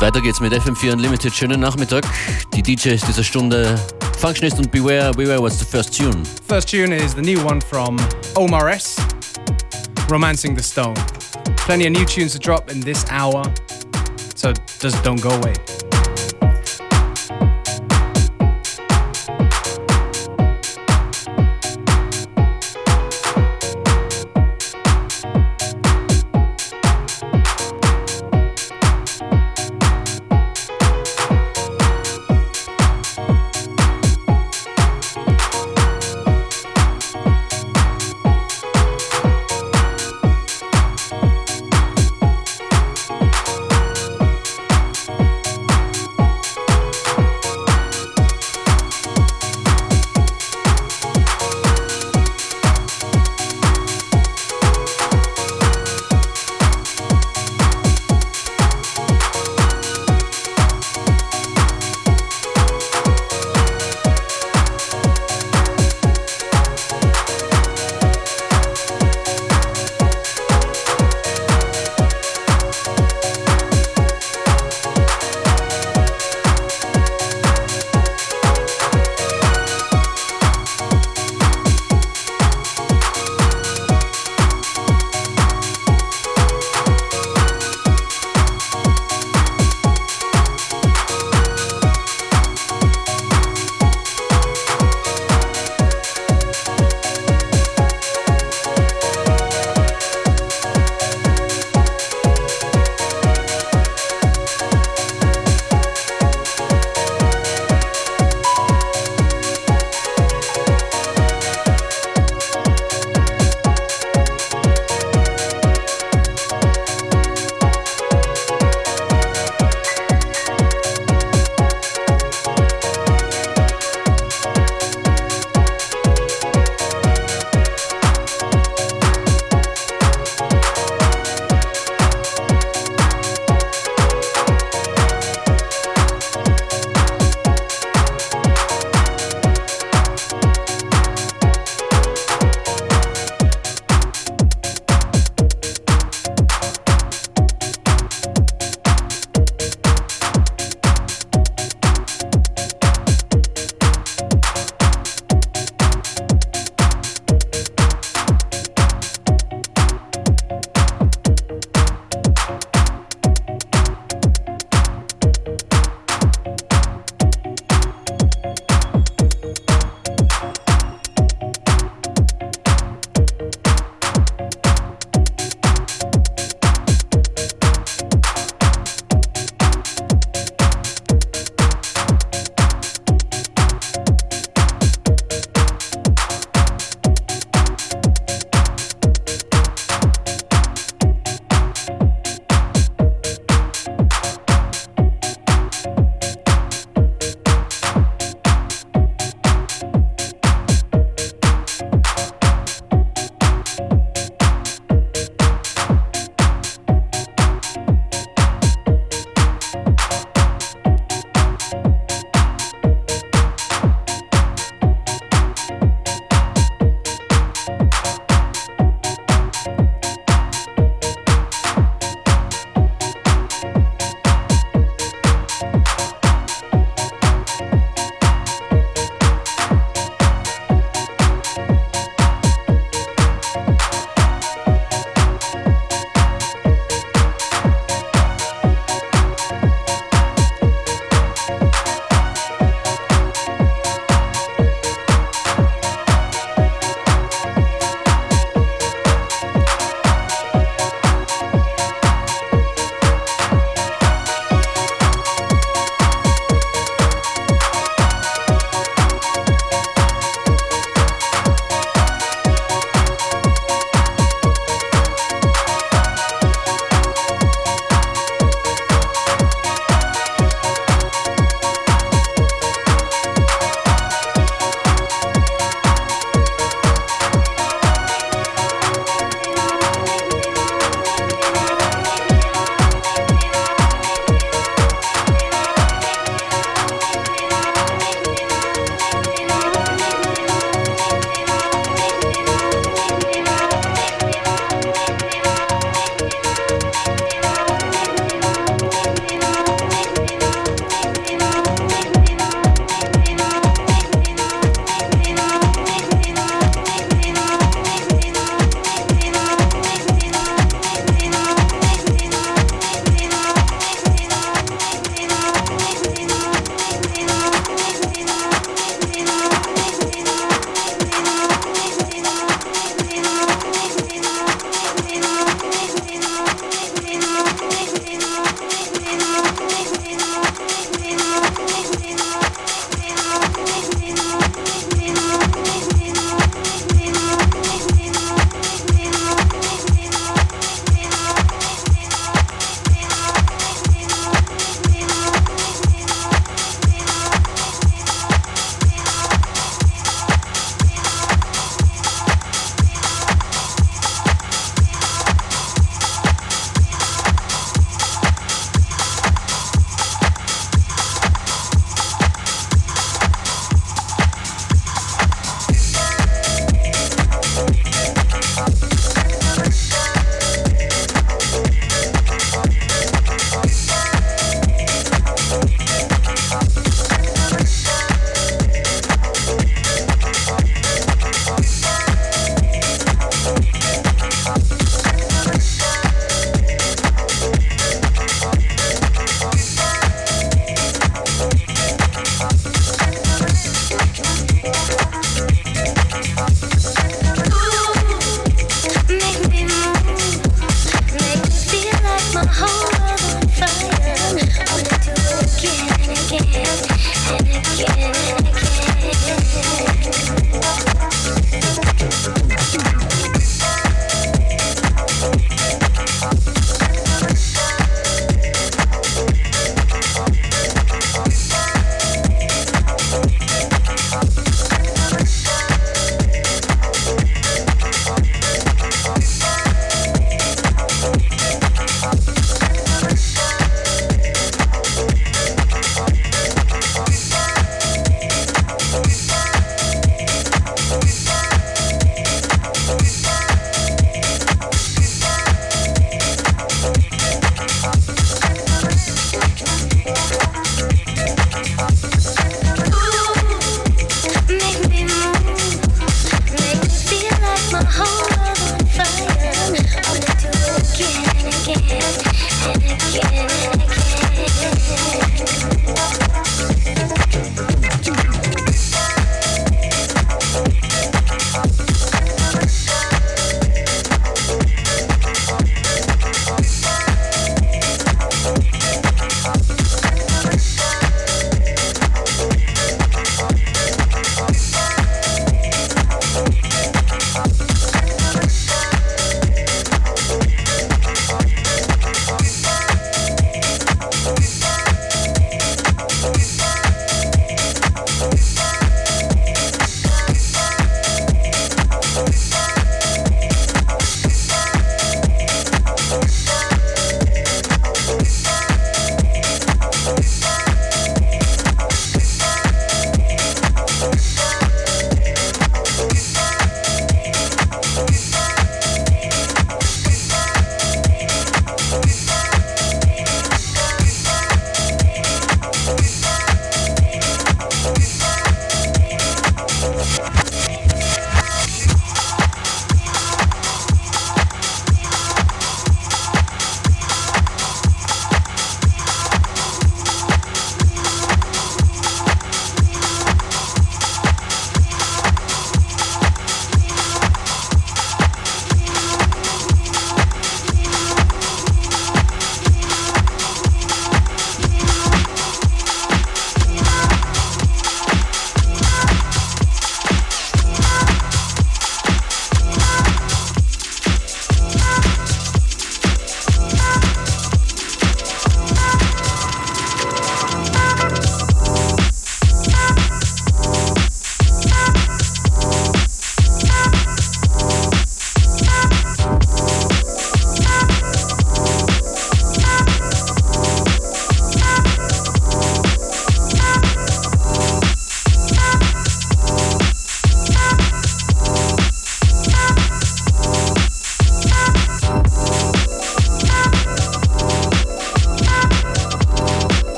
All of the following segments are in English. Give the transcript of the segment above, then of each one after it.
Und weiter geht's mit FM4 Unlimited. Schönen Nachmittag. Die DJs dieser Stunde Functionist und Beware. Beware was the first tune. First tune is the new one from Omar S. Romancing the Stone. Plenty of new tunes to drop in this hour, so just don't go away.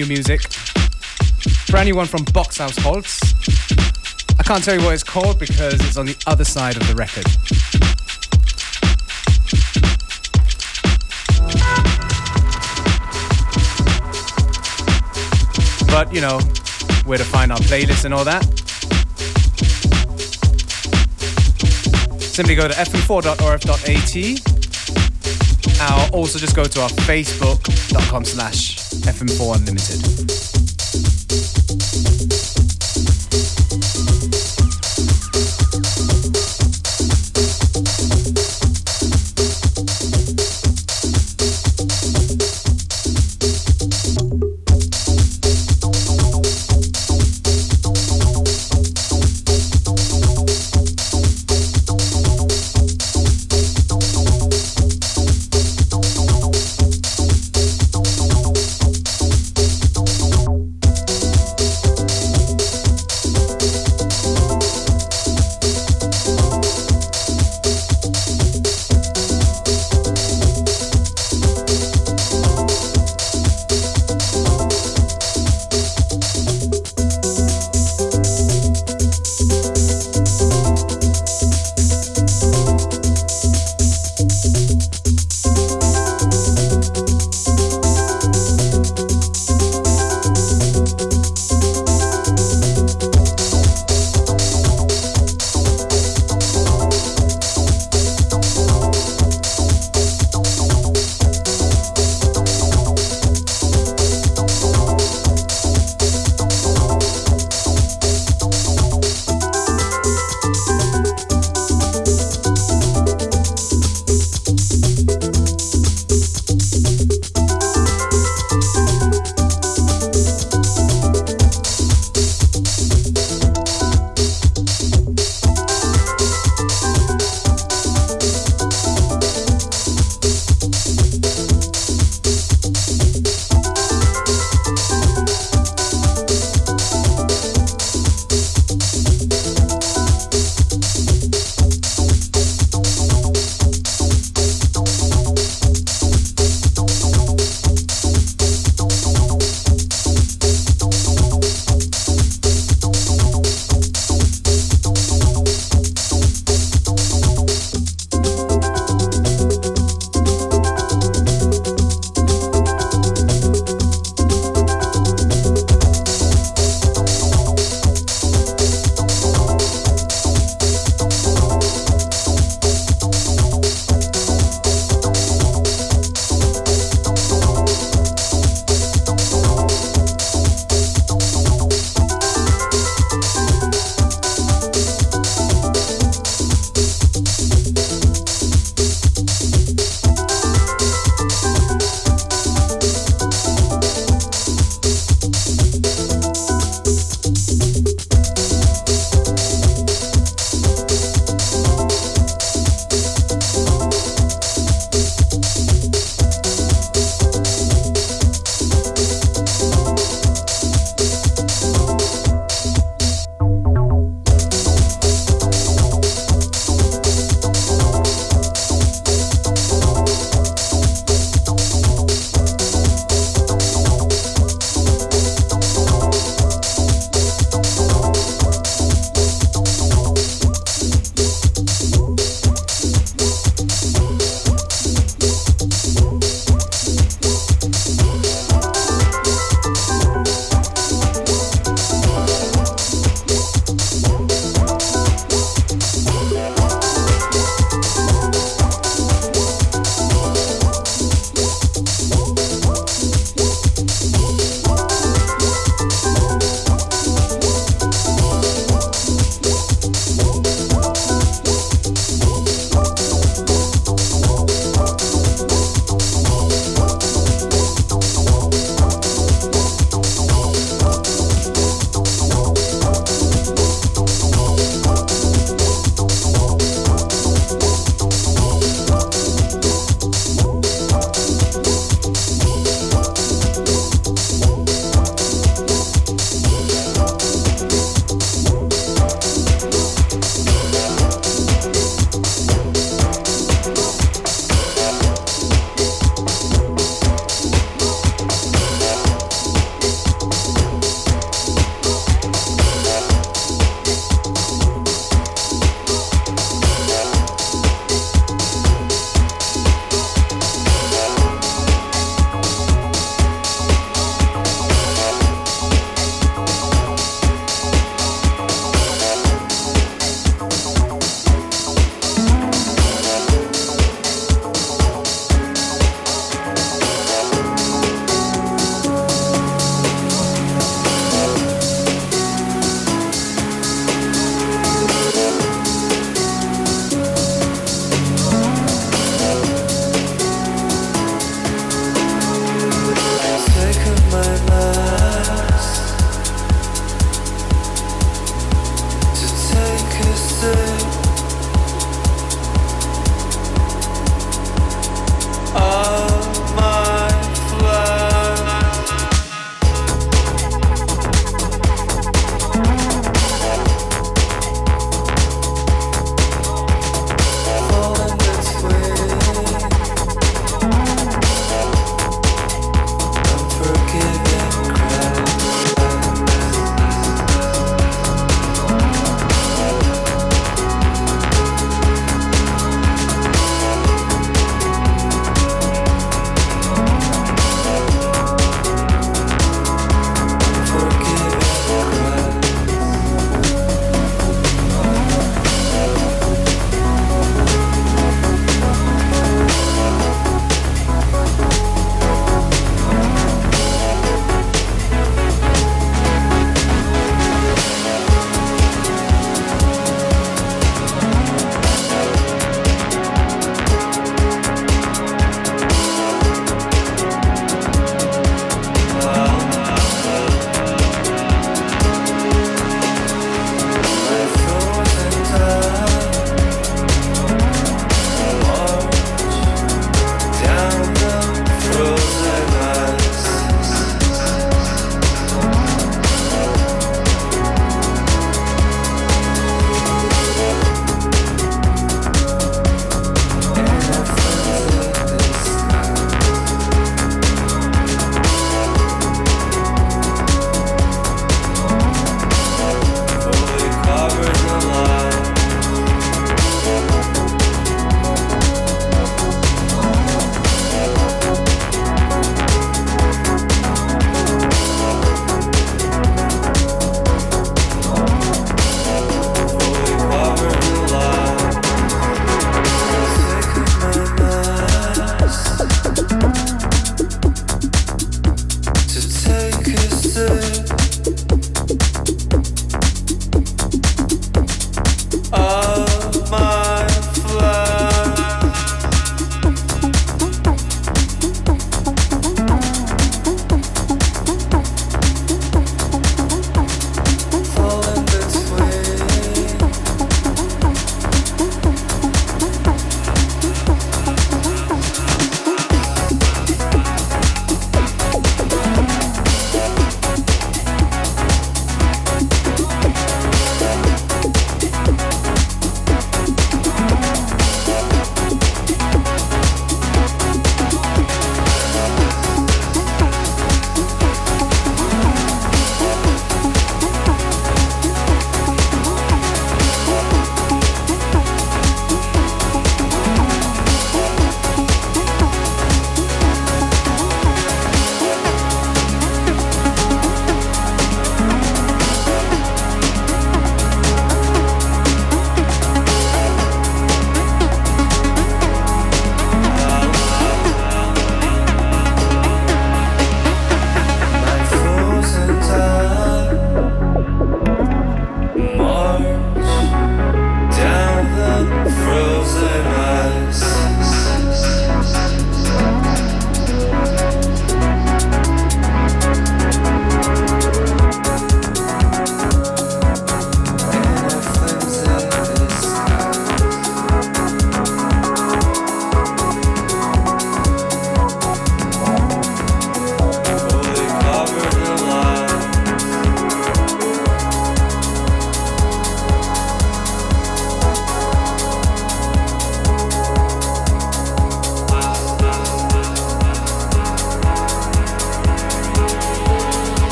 New music. Brand new one from Boxhaus Holz. I can't tell you what it's called because it's on the other side of the record. But, you know, where to find our playlist and all that. Simply go to fm4.orf.at or also just go to our facebook.com slash fm4 unlimited.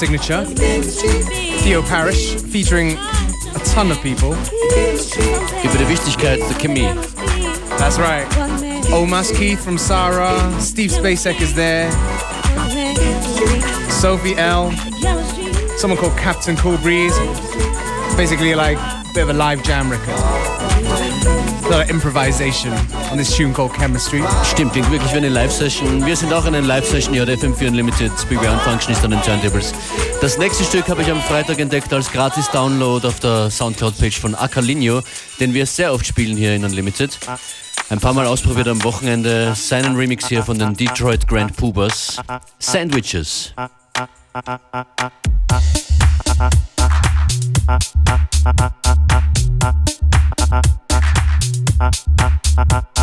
signature, Theo Parrish, featuring a ton of people. Über die Wichtigkeit der Chemie. That's right. Om'Mas Keith from Sa-Ra, Steve Spacek is there, Sophie L, someone called Captain Cool Breeze. Basically, like a bit of a live jam record. little improvisation on this tune called Chemistry. Stimmt, klingt wirklich wie eine Live-Session. Wir sind auch in einer Live-Session hier, FM4 Unlimited. Big Round Function ist an den Turntables. Das nächste Stück habe ich am Freitag entdeckt als Gratis-Download auf der Soundcloud-Page von Acalinho, den wir sehr oft spielen hier in Unlimited. Ein paar Mal ausprobiert am Wochenende seinen Remix hier von den Detroit Grand Poobers. Sandwiches. I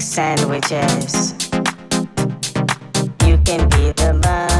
sandwiches. You can be the bun.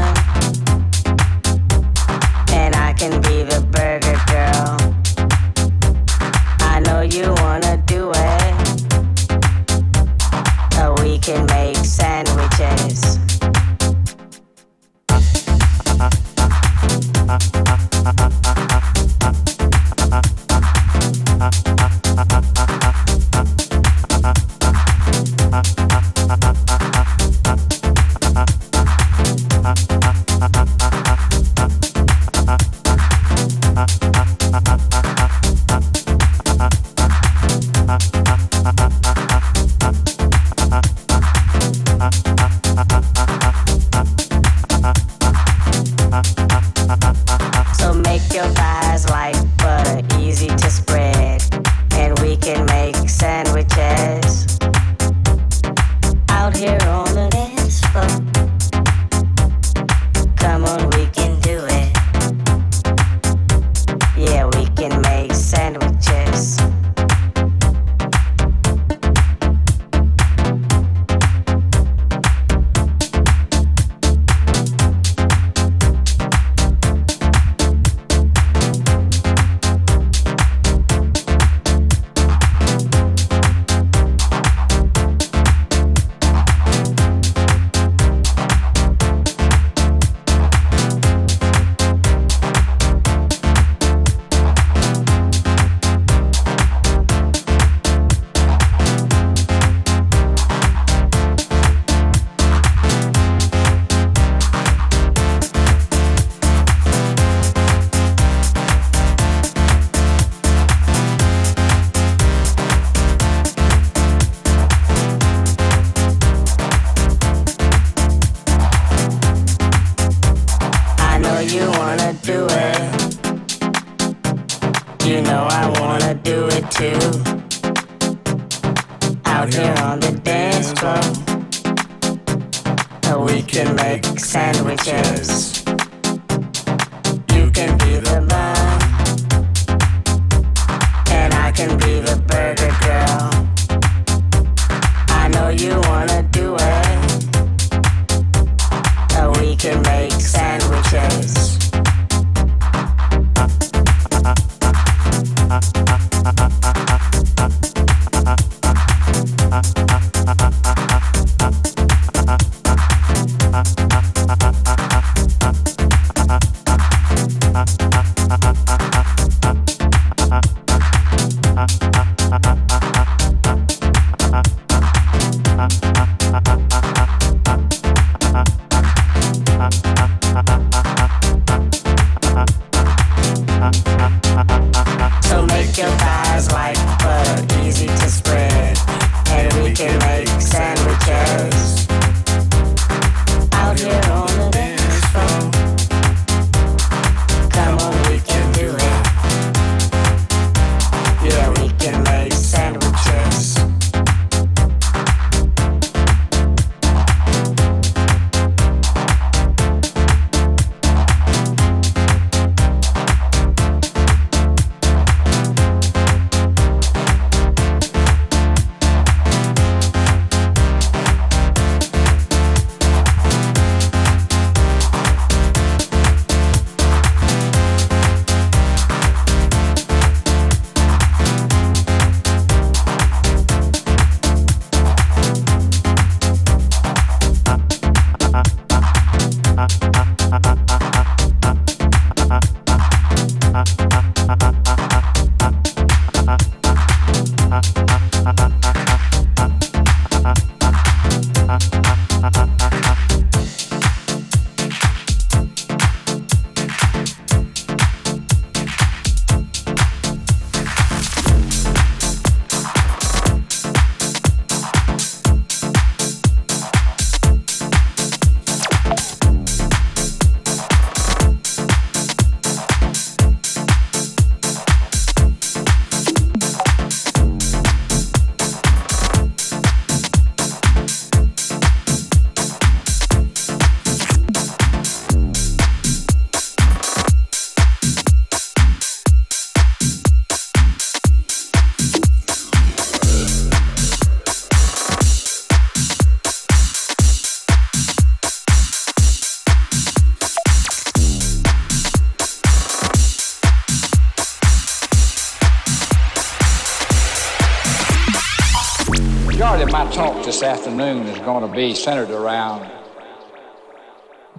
This afternoon is going to be centered around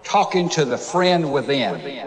talking to the friend within. Back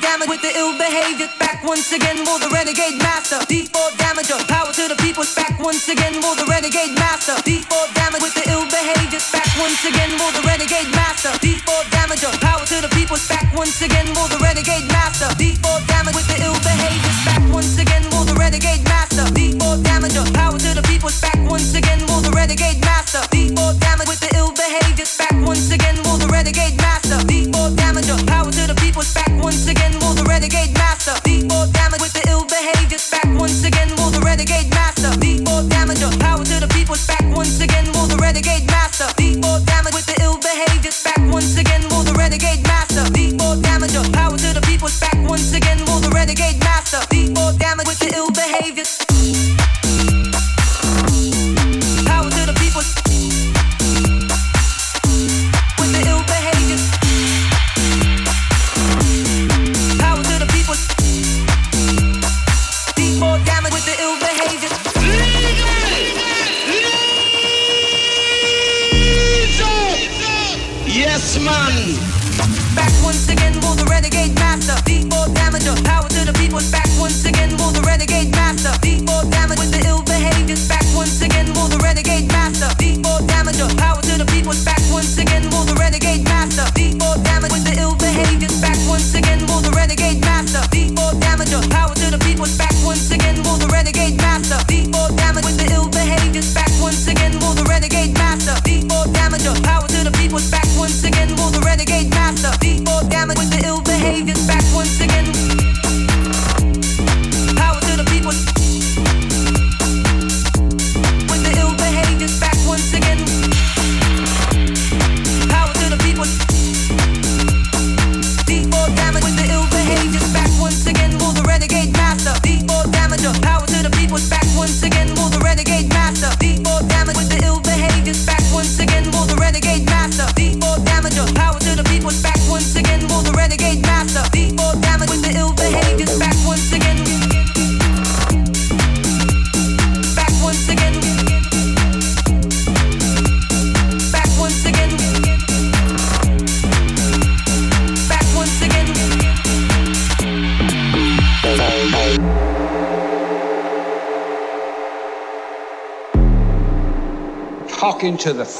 damage with the ill behavior. Back once again for the renegade master. D4 damager, power to the people. Back once again for the renegade master. D4 damage with the ill behavior. Back once again for the renegade master. D4 damager, power to the people. Back once again for the renegade master. D4 damage with the ill behavior. Back once again for the renegade master. D4 damager, power to the people. Back once again for the renegade master. D4 damage with the ill behavior. Back once again for the renegade master. D4 damager, power to the people. Back once again the renegade master. D4 damage with the ill behavior. Back once again the renegade master. D4 damager, power to the. Back once again the renegade master. D4 damage with the ill behavior. Back once again the renegade master. D4 damager, power to the. Back once again the renegade master. D4 damage with the ill behavior.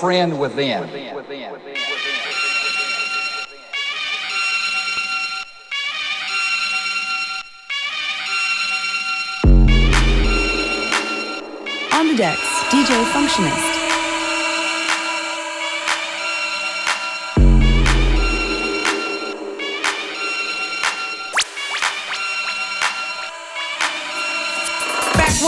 Friend within. On the decks, DJ Functionist.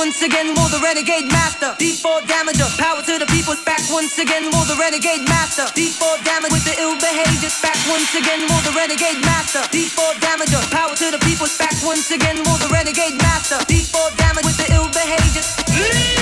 Once again for the renegade master. D4 damager, power to the people. Back once again for the renegade master. D4 damage with the ill behavior. Back once again for the renegade master. D4 damager, power to the people. Back once again for the renegade master. D4 damage with the ill behavior.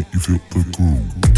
Can you feel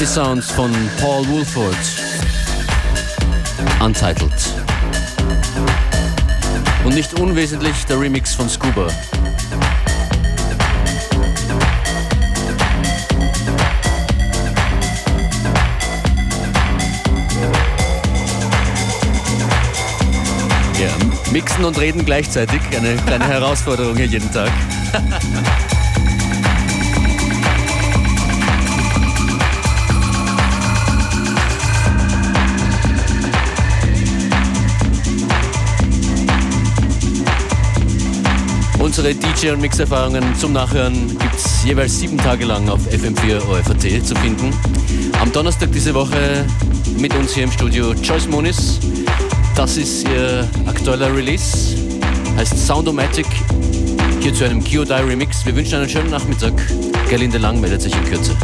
Heavy Sounds von Paul Woolford. Untitled. Und nicht unwesentlich der Remix von Scuba. Ja, mixen und reden gleichzeitig, eine kleine Herausforderung hier jeden Tag. Unsere DJ- und Mixerfahrungen zum Nachhören gibt es jeweils sieben Tage lang auf FM4 OFAT zu finden. Am Donnerstag diese Woche mit uns hier im Studio Joyce Moniz. Das ist ihr aktueller Release, heißt Soundomatic, hier zu einem Geodie Remix. Wir wünschen einen schönen Nachmittag. Gerlinde Lang meldet sich in Kürze.